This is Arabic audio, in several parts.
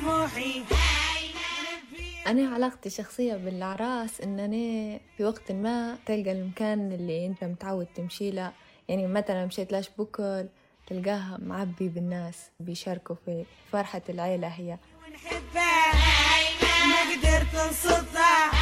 طموحي. أنا علاقتي الشخصية بالأعراس إن أنا في وقت ما تلقى المكان اللي أنت متعود تمشي له. يعني مثلا مشيت لاش بوكل تلقاها معبي بالناس بيشاركوا في فرحة العيلة هي. ونحبها. ما قدرت نصدها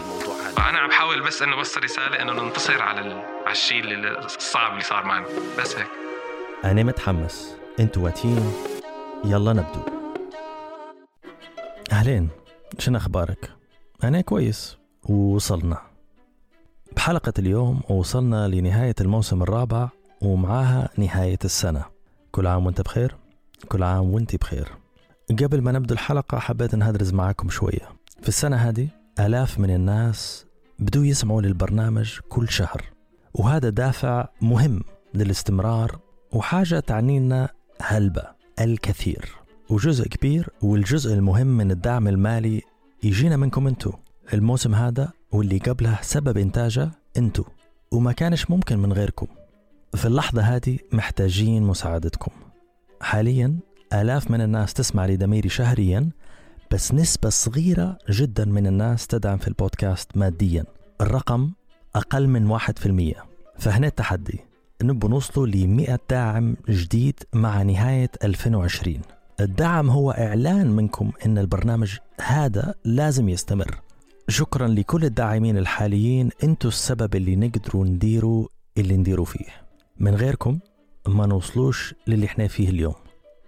الموضوع هذا أنا عم بحاول بس إنه بس رسالة إنه ننتصر على. على الشيء الصعب اللي صار معنا. بس هيك. أنا متحمس. أنتوا واتين. يلا نبدو. أهلين شنو أخبارك؟ أنا كويس. ووصلنا. بحلقة اليوم وصلنا لنهاية الموسم الرابع ومعاها نهاية السنة. كل عام وأنت بخير؟ كل عام وانت بخير. قبل ما نبدو الحلقة حبيت نهدرز معاكم شوية. في السنة هذه آلاف من الناس بدوا يسمعوا للبرنامج كل شهر. وهذا دافع مهم للاستمرار وحاجة تعني لنا هلبة الكثير. وجزء كبير والجزء المهم من الدعم المالي يجينا منكم انتو. الموسم هذا واللي قبله سبب إنتاجه انتو. وما كانش ممكن من غيركم. في اللحظة هذه محتاجين مساعدتكم. حاليا آلاف من الناس تسمع لدميري شهريا بس نسبة صغيرة جدا من الناس تدعم في البودكاست ماديا. الرقم أقل من واحد في المية. فهنا التحدي. نبوا نوصلوا ل 100 داعم جديد مع نهاية 2020 الدعم هو إعلان منكم أن البرنامج هذا لازم يستمر. شكرا لكل الداعمين الحاليين. أنتوا السبب اللي نقدروا نديروا اللي نديروا فيه. من غيركم ما نوصلوش للي إحنا فيه اليوم.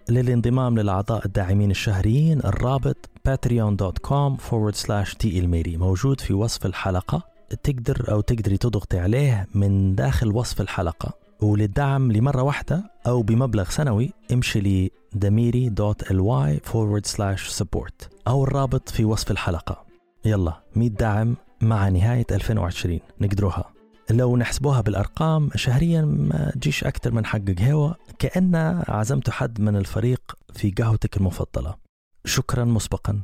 للانضمام للأعضاء الداعمين الشهريين الرابط patreon.com forward slash الميري موجود في وصف الحلقة. تقدر أو تقدري تضغطي عليه من داخل وصف الحلقة. وللدعم لمرة واحدة أو بمبلغ سنوي امشي لدميري.ly forward slash support أو الرابط في وصف الحلقة. يلا 100 دعم مع نهاية 2020 نقدروها. لو نحسبوها بالأرقام شهريا ما تجيش أكثر من حق قهوة كأن عزمت حد من الفريق في قهوتك المفضلة. شكرا مسبقا.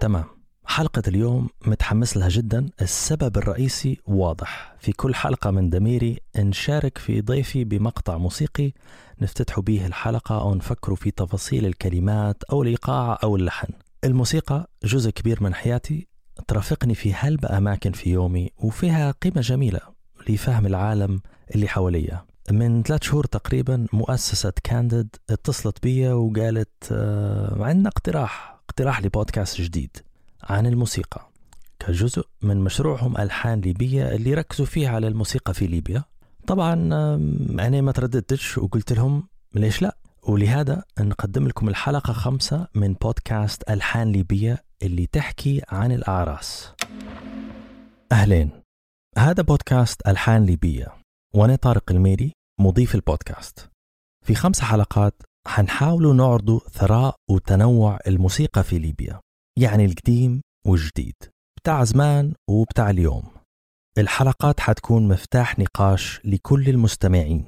تمام. حلقة اليوم متحمس لها جدا. السبب الرئيسي واضح. في كل حلقة من دميري نشارك في ضيفي بمقطع موسيقي نفتتح به الحلقة أو نفكر في تفاصيل الكلمات أو الإيقاع أو اللحن. الموسيقى جزء كبير من حياتي. ترافقني في هلب أماكن في يومي وفيها قيمة جميلة لفهم العالم اللي حواليا. من ثلاث شهور تقريبا مؤسسة كانديد اتصلت بي وقالت آه، عندنا اقتراح اقتراح لبودكاست جديد عن الموسيقى. كجزء من مشروعهم ألحان ليبية اللي ركزوا فيه على الموسيقى في ليبيا. طبعا أنا ما ترددتش وقلت لهم ليش لا؟ ولهذا نقدم لكم الحلقة خمسة من بودكاست ألحان ليبية اللي تحكي عن الأعراس. أهلين. هذا بودكاست ألحان ليبية وأنا طارق الميري مضيف البودكاست. في خمس حلقات حنحاولوا نعرضوا ثراء وتنوع الموسيقى في ليبيا يعني القديم والجديد بتاع زمان وبتاع اليوم. الحلقات حتكون مفتاح نقاش لكل المستمعين.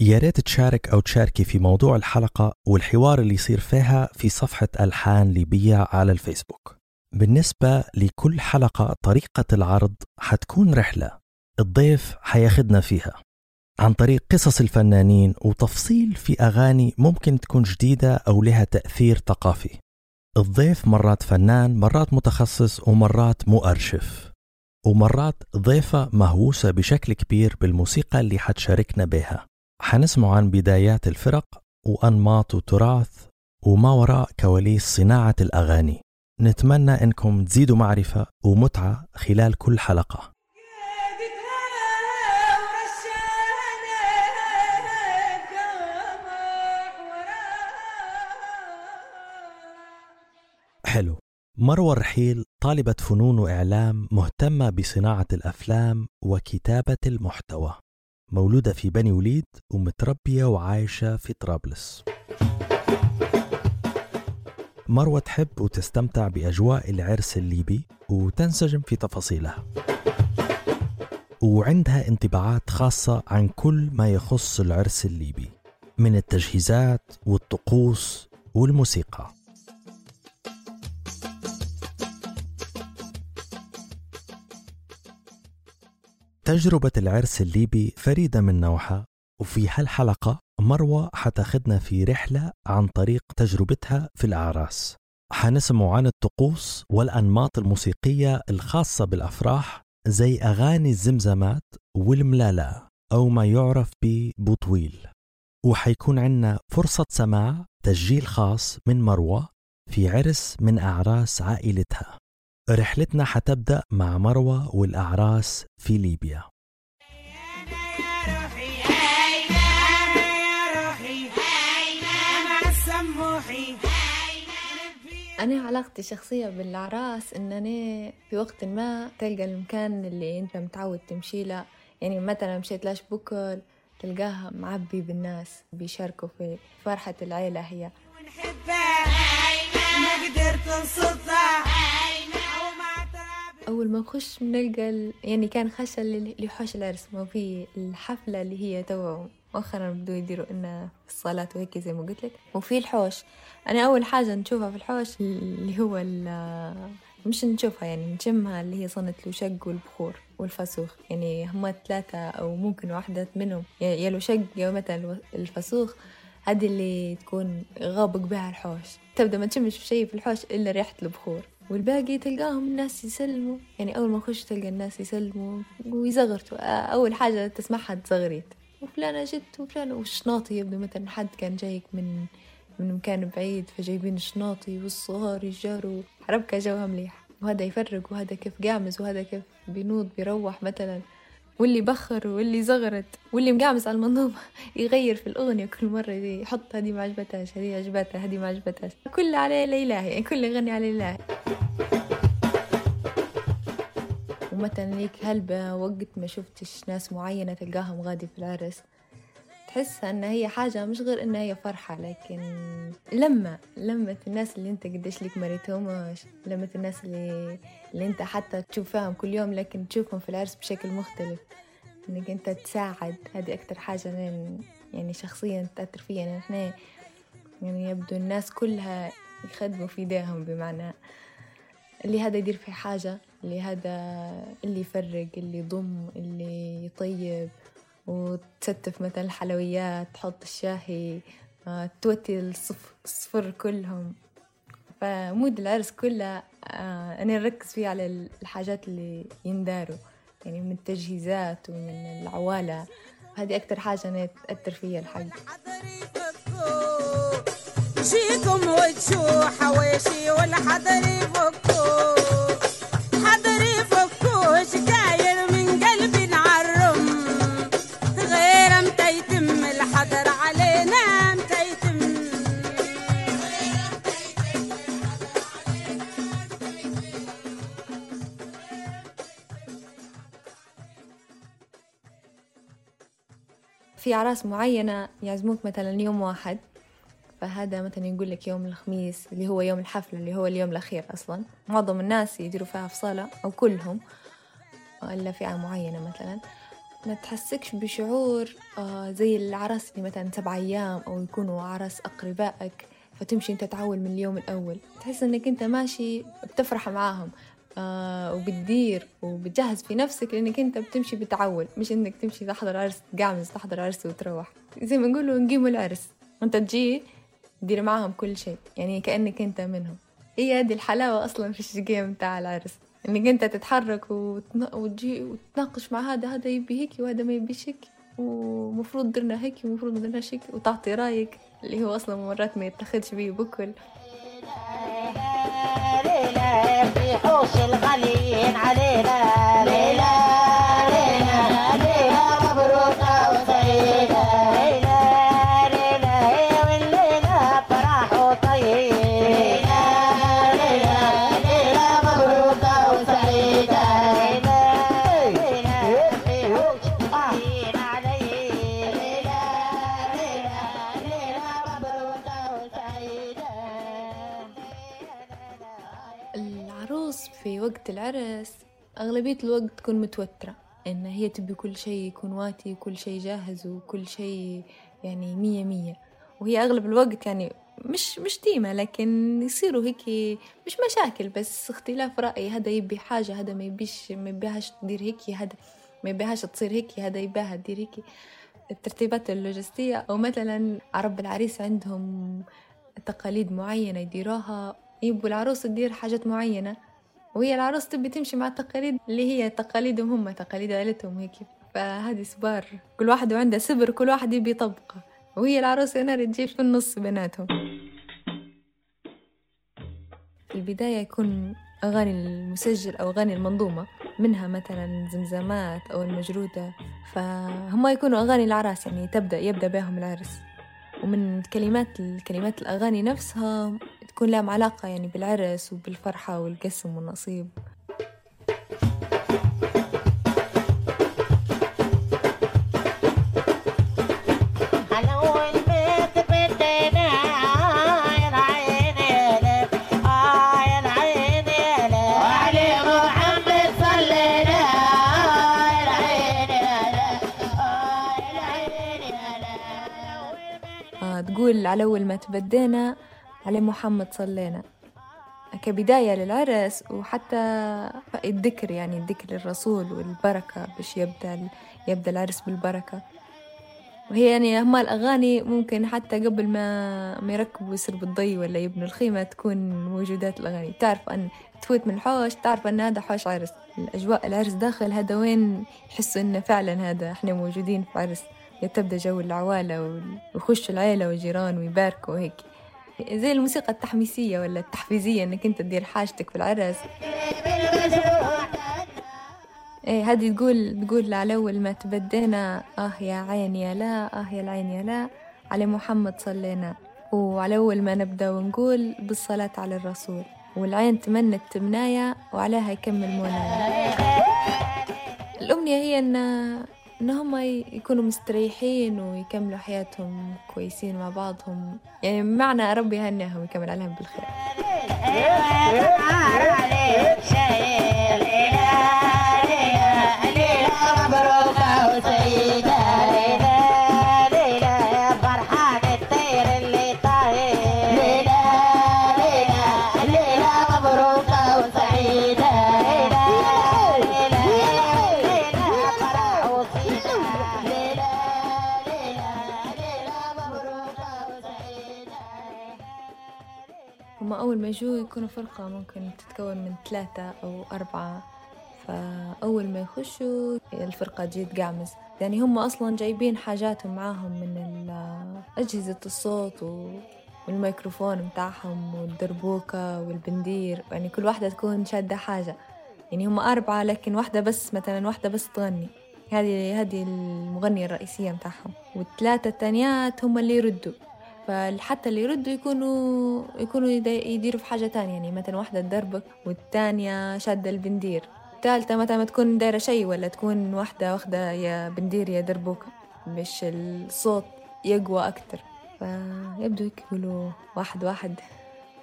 يا ريت تشارك أو تشاركي في موضوع الحلقة والحوار اللي يصير فيها في صفحة ألحان ليبية على الفيسبوك. بالنسبة لكل حلقة طريقة العرض حتكون رحلة. الضيف حياخدنا فيها. عن طريق قصص الفنانين وتفصيل في أغاني ممكن تكون جديدة أو لها تأثير ثقافي. الضيف مرات فنان مرات متخصص ومرات مؤرشف. ومرات ضيفة مهووسة بشكل كبير بالموسيقى اللي حتشاركنا بها. حنسمع عن بدايات الفرق وأنماط وتراث وما وراء كواليس صناعة الأغاني. نتمنى أنكم تزيدوا معرفة ومتعة خلال كل حلقة. حلو. مروى الرحيل طالبة فنون وإعلام مهتمة بصناعة الأفلام وكتابة المحتوى. مولودة في بني وليد ومتربية وعايشة في طرابلس. مروة تحب وتستمتع بأجواء العرس الليبي وتنسجم في تفاصيلها. وعندها انطباعات خاصة عن كل ما يخص العرس الليبي من التجهيزات والطقوس والموسيقى. تجربة العرس الليبي فريدة من نوعها وفي هالحلقة مروة حتاخدنا في رحلة عن طريق تجربتها في الأعراس. حنسمع عن الطقوس والأنماط الموسيقية الخاصة بالأفراح زي أغاني الزمزمات والملالا أو ما يعرف ببطويل وحيكون عنا فرصة سماع تسجيل خاص من مروة في عرس من أعراس عائلتها. رحلتنا حتبدأ مع مروة والأعراس في ليبيا. أنا علاقتي الشخصية بالأعراس إن أنا في وقت ما تلقى المكان اللي أنت متعود تمشي له. يعني مثلا مشيت لاش بكل تلقاها معبي بالناس بيشاركوا في فرحة العيلة هي. ما قدرت انصدها أول ما نخش بنلقى ال... يعني كان خشة اللي العرس ما في الحفلة اللي هي تو مؤخرا بدو يديروا إنه في الصالات وهيك زي ما قلت لك. وفي الحوش. أنا أول حاجة نشوفها في الحوش اللي هو. مش نشوفها يعني نشمها اللي هي صنة الوشق والبخور والفسوخ. يعني هما ثلاثة أو ممكن واحدة منهم. يا الوشق يا مثلا الفسوخ. هذه اللي تكون غابق بها الحوش. تبدأ ما تشمش في شيء في الحوش إلا ريحة البخور. والباقي تلقاهم الناس يسلموا. يعني أول ما نخش تلقى الناس يسلموا ويزغرتوا. أول حاجة تسمعها تزغريت. وفلانة جت وفلانة والشناطي يبدو مثلا حد كان جايك من من مكان بعيد فجايبين الشناطي والصغار يجاروا. حربكة جوها مليح. وهذا يفرق وهذا كيف قامز وهذا كيف بينوض بيروح مثلا. واللي بخر واللي زغرت واللي مقامس على المنظومة يغير في الأغنية كل مرة يحط هذه ما عجبتهاش هذه عجبتها هذه ما عجبتهاش. كل على الإلهي يعني كل يغني على الإلهي ومثلا ليك هلبة وقت ما شفتش ناس معينة تلقاهم غادي في العرس. تحس إن هي حاجة مش غير إن هي فرحة لكن لما لمة الناس اللي أنت قديش لك مريتهمش لمة الناس اللي اللي أنت حتى تشوفهم كل يوم لكن تشوفهم في العرس بشكل مختلف. إنك أنت تساعد هذه أكتر حاجة يعني شخصيا تأثر فيا يعني إحنا يعني يبدو الناس كلها يخدموا في إيديهم بمعنى اللي هذا يدير في حاجة اللي هذا اللي يفرق اللي يضم اللي يطيب. وتستف مثلا الحلويات تحط الشاهي آه، توتي الصف الصفر كلهم. فمود العرس كله آه، أنا نركز فيه على الحاجات اللي ينداروا يعني من التجهيزات ومن العوالة. هذه أكتر حاجة أنا تأثر فيها الحق. جيكم حواشي والحضري في أعراس معينة يعزموك مثلا يوم واحد فهذا مثلا يقول لك يوم الخميس اللي هو يوم الحفلة اللي هو اليوم الأخير أصلا. معظم الناس يديروا فيها في صالة أو كلهم إلا فئة معينة مثلا. ما تحسكش بشعور آه زي العرس اللي مثلا سبع أيام أو يكونوا عرس أقربائك فتمشي أنت تعول من اليوم الأول. تحس أنك أنت ماشي بتفرح معاهم. آه وبتدير وبتجهز في نفسك لأنك أنت بتمشي بتعول مش أنك تمشي تحضر عرس تقعمز تحضر عرس وتروح. زي ما نقولوا نقيموا العرس. وأنت تجي تدير معاهم كل شيء يعني كأنك أنت منهم. هي هذه الحلاوة أصلا في الشقية متاع العرس. إنك أنت تتحرك وتن... وتجي وتناقش مع هذا هذا يبي هيك وهذا ما يبيش هيك. ومفروض درنا هيك ومفروض درنا هيك وتعطي رأيك اللي هو أصلا مرات ما يتخذش بيه بكل. الغاليين علينا. أغلبية الوقت تكون متوترة إن هي تبي كل شيء يكون واتي وكل شيء جاهز وكل شيء يعني مية مية. وهي أغلب الوقت يعني مش مش ديما لكن يصيروا هيك مش مشاكل بس اختلاف رأي هذا يبي حاجة هذا ما يبيش ما يبيهاش تدير هيك هذا ما يبيهاش تصير هيك هذا يبيها تدير هيك. الترتيبات اللوجستية أو مثلا عرب العريس عندهم تقاليد معينة يديروها يبوا العروس تدير حاجات معينة. وهي العروس تبي تمشي مع التقاليد اللي هي تقاليدهم هم تقاليد عائلتهم هيك. فهذه سبار كل واحد عنده سبر كل واحد يبي يطبقه وهي العروس هنا تجيب في النص بيناتهم البداية يكون أغاني المسجل أو أغاني المنظومة منها مثلا زمزمات أو المجرودة. فهم يكونوا أغاني العراس يعني تبدأ يبدأ بهم العرس ومن كلمات الكلمات الأغاني نفسها تكون لها علاقة يعني بالعرس وبالفرحة والقسم والنصيب. تقول على أول ما تبدينا على محمد صلينا كبداية للعرس وحتى الذكر يعني الذكر للرسول والبركة باش يبدأ يبدأ العرس بالبركة. وهي يعني هما الأغاني ممكن حتى قبل ما ما يركبوا يسربوا الضي ولا يبنوا الخيمة تكون موجودات الأغاني. تعرف أن تفوت من الحوش تعرف أن هذا حوش عرس. الأجواء العرس داخل هذا وين يحسوا إنه فعلا هذا إحنا موجودين في عرس. تبدأ جو العوالة ويخشوا العيلة والجيران ويباركوا هيك زي الموسيقى التحميسية ولا التحفيزية إنك أنت تدير حاجتك في العرس؟ إيه هذه تقول تقول على أول ما تبدينا آه يا عين يا لا آه يا العين يا لا. على محمد صلينا. وعلى أول ما نبدأ ونقول بالصلاة على الرسول. والعين تمنت تمنايا وعليها يكمل منايا الأمنية هي أن إن هم يكونوا مستريحين ويكملوا حياتهم كويسين مع بعضهم. يعني بمعنى ربي يهنيهم ويكمل عليهم بالخير. أول ما يجوا يكونوا فرقة ممكن تتكون من ثلاثة أو أربعة. فأول ما يخشوا الفرقة تجي تقعمز يعني هم أصلا جايبين حاجاتهم معاهم من أجهزة الصوت والميكروفون متاعهم والدربوكة والبندير. يعني كل واحدة تكون شادة حاجة. يعني هم أربعة لكن واحدة بس مثلا واحدة بس تغني. هذه هذه المغنية الرئيسية متاعهم والثلاثة التانيات هم اللي يردوا. فحتى اللي يردوا يكونوا يكونوا يديروا في حاجة تانية. يعني مثلا واحدة تدربك والتانية شادة البندير. الثالثة مثلا ما تكون دايرة شيء ولا تكون واحدة واخدة يا بندير يا دربوكة مش الصوت يقوى أكتر. فيبدو هيك يقولوا واحد واحد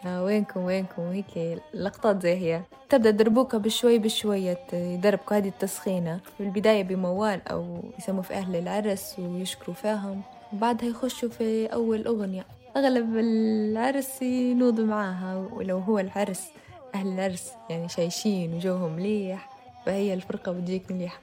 وينكم وينكم؟ وهيك لقطات زي هي. تبدأ دربوكة بشوي بشوية يدربكوا هذه التسخينة. في البداية بموال أو يسموا في أهل العرس ويشكروا فيهم. بعدها يخشوا في أول أغنية. أغلب العرس ينوضوا معاها ولو هو العرس أهل العرس يعني شايشين وجوهم مليح فهي الفرقة بتجيك مليحة.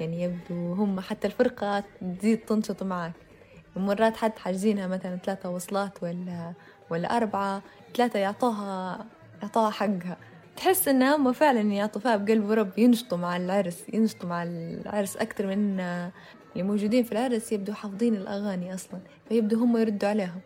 يعني يبدو هم حتى الفرقة تزيد تنشط معك. مرات حتى حاجزينها مثلا ثلاثة وصلات ولا ولا أربعة ثلاثة يعطوها يعطوها حقها. تحس إن هم فعلا يعطوا فيها بقلب رب ينشطوا مع العرس ينشطوا مع العرس أكتر من اللي موجودين في العرس يبدو حافظين الأغاني أصلا فيبدو هم يردوا عليهم.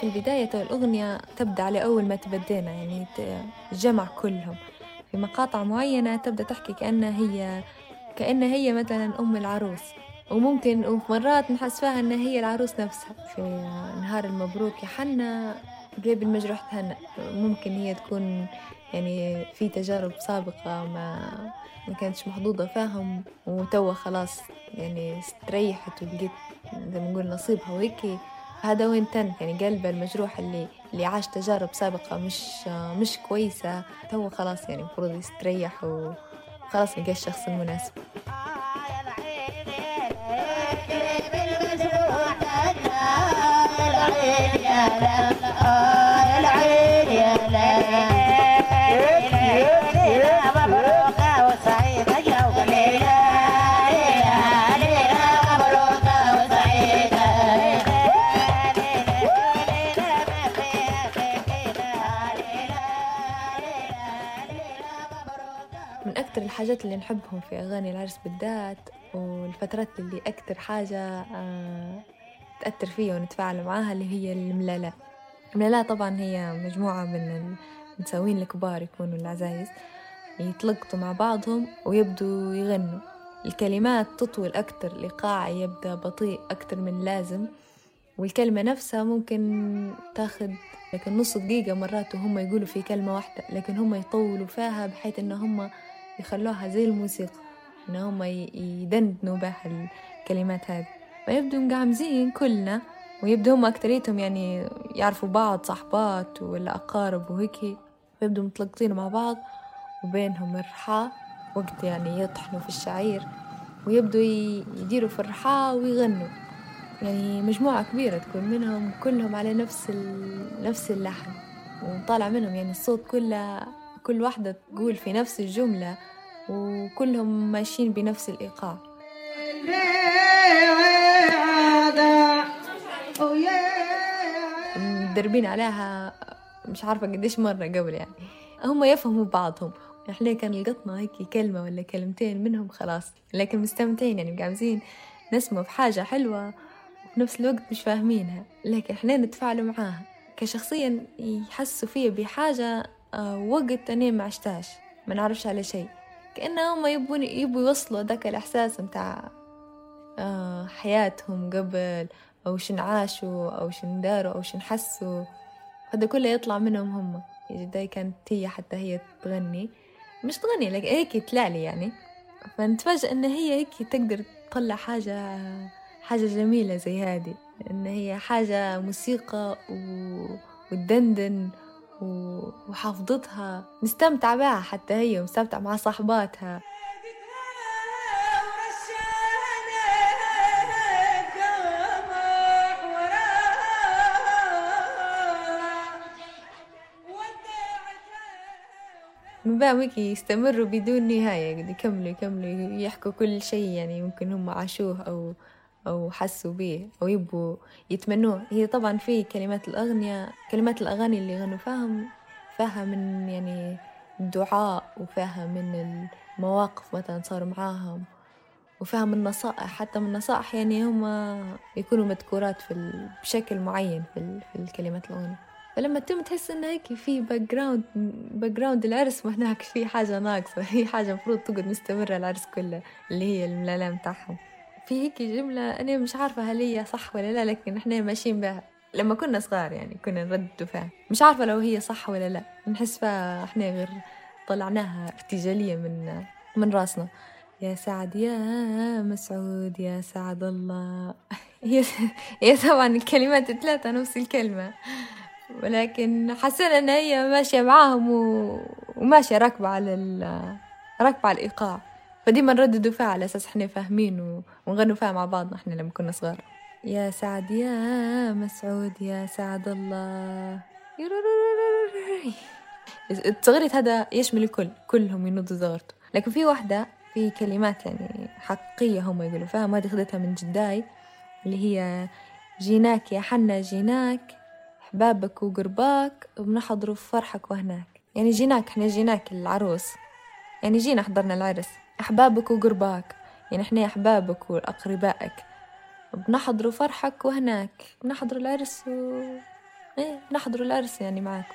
في البداية الأغنية تبدأ على أول ما تبدينا يعني الجمع كلهم. في مقاطع معينة تبدأ تحكي كأنها هي كأنها هي مثلا أم العروس. وممكن وفي مرات نحس فيها أنها هي العروس نفسها. في نهار المبروك يا حنا قلب المجروح تهنأ. ممكن هي تكون يعني في تجارب سابقة ما ما كانتش محظوظة فيهم وتوا خلاص يعني استريحت ولقيت زي ما نقول نصيبها وهيك هذا وين تن؟ يعني قلبه المجروح اللي اللي عاش تجارب سابقة مش مش كويسة. تو خلاص يعني المفروض يستريح وخلاص لقى الشخص المناسب. العين. الحاجات اللي نحبهم في أغاني العرس بالذات والفترات اللي أكتر حاجة آه تأثر فيها ونتفاعل معاها اللي هي الملالة الملالة طبعا هي مجموعة من المتساوين الكبار يكونوا العزايز. يتلقطوا مع بعضهم ويبدوا يغنوا. الكلمات تطول أكتر الإيقاع يبدأ بطيء أكتر من لازم والكلمة نفسها ممكن تاخد لكن نص دقيقة مرات وهم يقولوا في كلمة واحدة لكن هم يطولوا فيها بحيث إن هم يخلوها زي الموسيقى إن هم يدندنوا بها الكلمات هذه. فيبدوا مقعمزين كلنا ويبدوا هم أكتريتهم يعني يعرفوا بعض صحبات ولا أقارب وهيك. فيبدوا متلقطين مع بعض وبينهم الرحاة وقت يعني يطحنوا في الشعير. ويبدوا يديروا في الرحاة ويغنوا. يعني مجموعة كبيرة تكون منهم كلهم على نفس نفس اللحن. وطالع منهم يعني الصوت كله كل واحدة تقول في نفس الجملة وكلهم ماشيين بنفس الإيقاع. مدربين عليها مش عارفة قديش مرة قبل يعني. هم يفهموا بعضهم. إحنا كان لقطنا هيك كلمة ولا كلمتين منهم خلاص. لكن مستمتعين يعني قاعدين نسمع في حاجة حلوة وفي نفس الوقت مش فاهمينها. لكن إحنا نتفاعلوا معاها. كشخصيا يحسوا فيا بحاجة وقت أنا ما عشتاش ما نعرفش على شيء. كأنهم يبون يبوا يوصلوا ذاك الإحساس متاع حياتهم قبل أو شن عاشوا أو شن داروا أو شن حسوا. هذا كله يطلع منهم هم. داي كانت هي حتى هي تغني. مش تغني لك هيك تلالي يعني. فنتفاجأ إن هي هيك تقدر تطلع حاجة حاجة جميلة زي هذه. إن هي حاجة موسيقى و... وتدندن. وحافظتها. مستمتع بها حتى هي ومستمتع مع صاحباتها. من بقى هيك يستمروا بدون نهاية يكملوا يكملوا يحكوا كل شيء يعني ممكن هم عاشوه أو أو حسوا به أو يبوا يتمنوه. هي طبعا في كلمات الأغنية كلمات الأغاني اللي غنوا فاهم فيها من يعني الدعاء وفيها من المواقف مثلا صار معاهم وفيها من نصائح. حتى من نصائح يعني هم يكونوا مذكورات في بشكل معين في, في الكلمات الأغنية. فلما تم تحس إن هيك في background background العرس وهناك في حاجة ناقصة. في حاجة المفروض تقعد مستمرة العرس كله اللي هي الملالة متاعهم في هيك جملة أنا مش عارفة هل هي صح ولا لا لكن إحنا ماشيين بها. لما كنا صغار يعني كنا نرددوا فيها. مش عارفة لو هي صح ولا لا. نحس فيها إحنا غير طلعناها ارتجالية من من راسنا. يا سعد يا مسعود يا سعد الله. هي هي طبعا الكلمات الثلاثة نفس الكلمة. ولكن حسينا إن هي ماشية معاهم و... وماشية راكبة على ال... راكبة على الإيقاع. فديما نرددوا فيها على أساس إحنا فاهمين. ونغنوا فيها مع بعضنا إحنا لما كنا صغار يا سعد يا مسعود يا سعد الله الصغيرة هذا يشمل الكل كلهم ينضوا زغرته لكن في واحدة في كلمات يعني حقيقية هم يقولوا فيها ما خدتها من جداي اللي هي جيناك يا حنا جيناك أحبابك وقرباك وبنحضروا فرحك وهناك يعني جيناك إحنا جيناك العروس يعني جينا حضرنا العرس أحبابك وقرباك يعني إحنا أحبابك وأقربائك. بنحضروا فرحك وهناك بنحضروا العرس و... نحضروا العرس يعني معاكم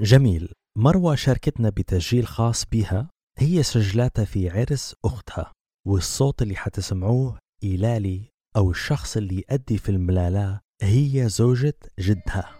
جميل. مروة شاركتنا بتسجيل خاص بها هي سجلاتها في عرس أختها والصوت اللي حتسمعوه إيلالي أو الشخص اللي يأدي في الملالاه هي زوجة جدها.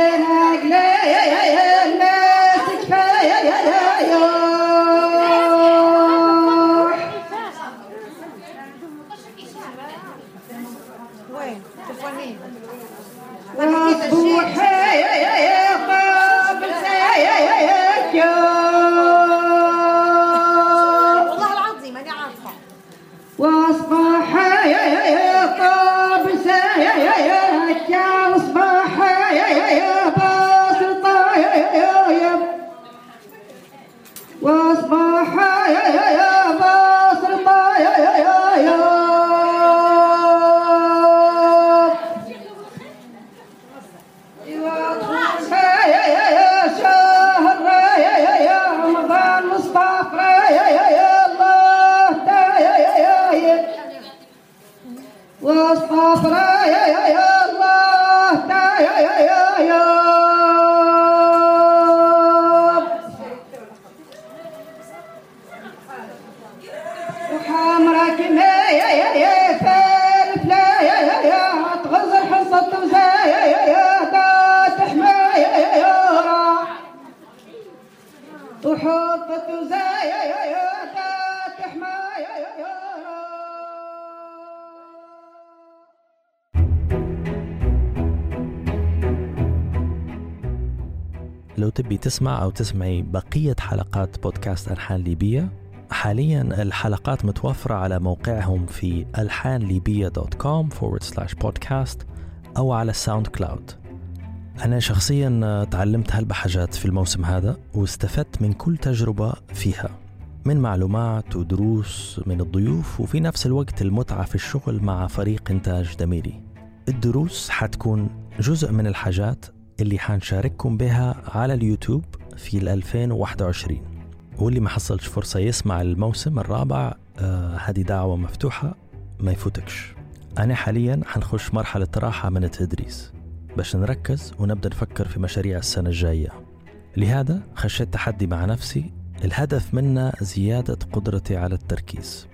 لو تبي تسمع أو تسمعي بقية حلقات بودكاست ألحان ليبية حاليا الحلقات متوفرة على موقعهم في ألحان ليبية.com forward slash podcast أو على ال SoundCloud أنا شخصيا تعلمت هلبا حاجات في الموسم هذا واستفدت من كل تجربة فيها من معلومات ودروس من الضيوف وفي نفس الوقت المتعة في الشغل مع فريق إنتاج دميري. الدروس حتكون جزء من الحاجات اللي حنشارككم بها على اليوتيوب في 2021 واللي ما حصلش فرصة يسمع الموسم الرابع آه هذه دعوة مفتوحة ما يفوتكش. أنا حاليا حنخش مرحلة راحة من التدريس. باش نركز ونبدأ نفكر في مشاريع السنة الجاية. لهذا خشيت تحدي مع نفسي. الهدف منه زيادة قدرتي على التركيز.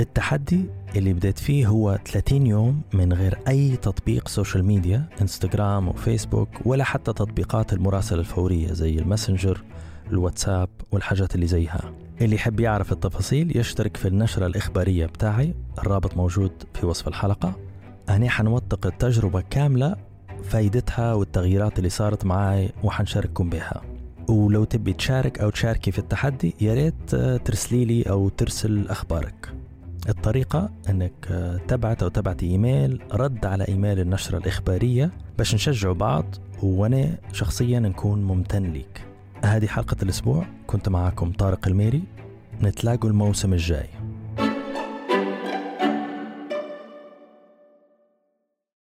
التحدي اللي بديت فيه هو 30 يوم من غير أي تطبيق social media انستغرام وفيسبوك ولا حتى تطبيقات المراسلة الفورية زي الماسنجر الواتساب والحاجات اللي زيها. اللي يحب يعرف التفاصيل يشترك في النشرة الإخبارية بتاعي الرابط موجود في وصف الحلقة. أنا حنوثق التجربة كاملة فايدتها والتغييرات اللي صارت معاي وحنشارككم بها. ولو تبي تشارك أو تشاركي في التحدي يا ريت ترسلي لي أو ترسل أخبارك. الطريقة أنك تبعت أو تبعتي إيميل رد على إيميل النشرة الإخبارية باش نشجعوا بعض وأنا شخصيا نكون ممتن ليك. هذه حلقة الأسبوع كنت معاكم طارق الميري. نتلاقوا الموسم الجاي.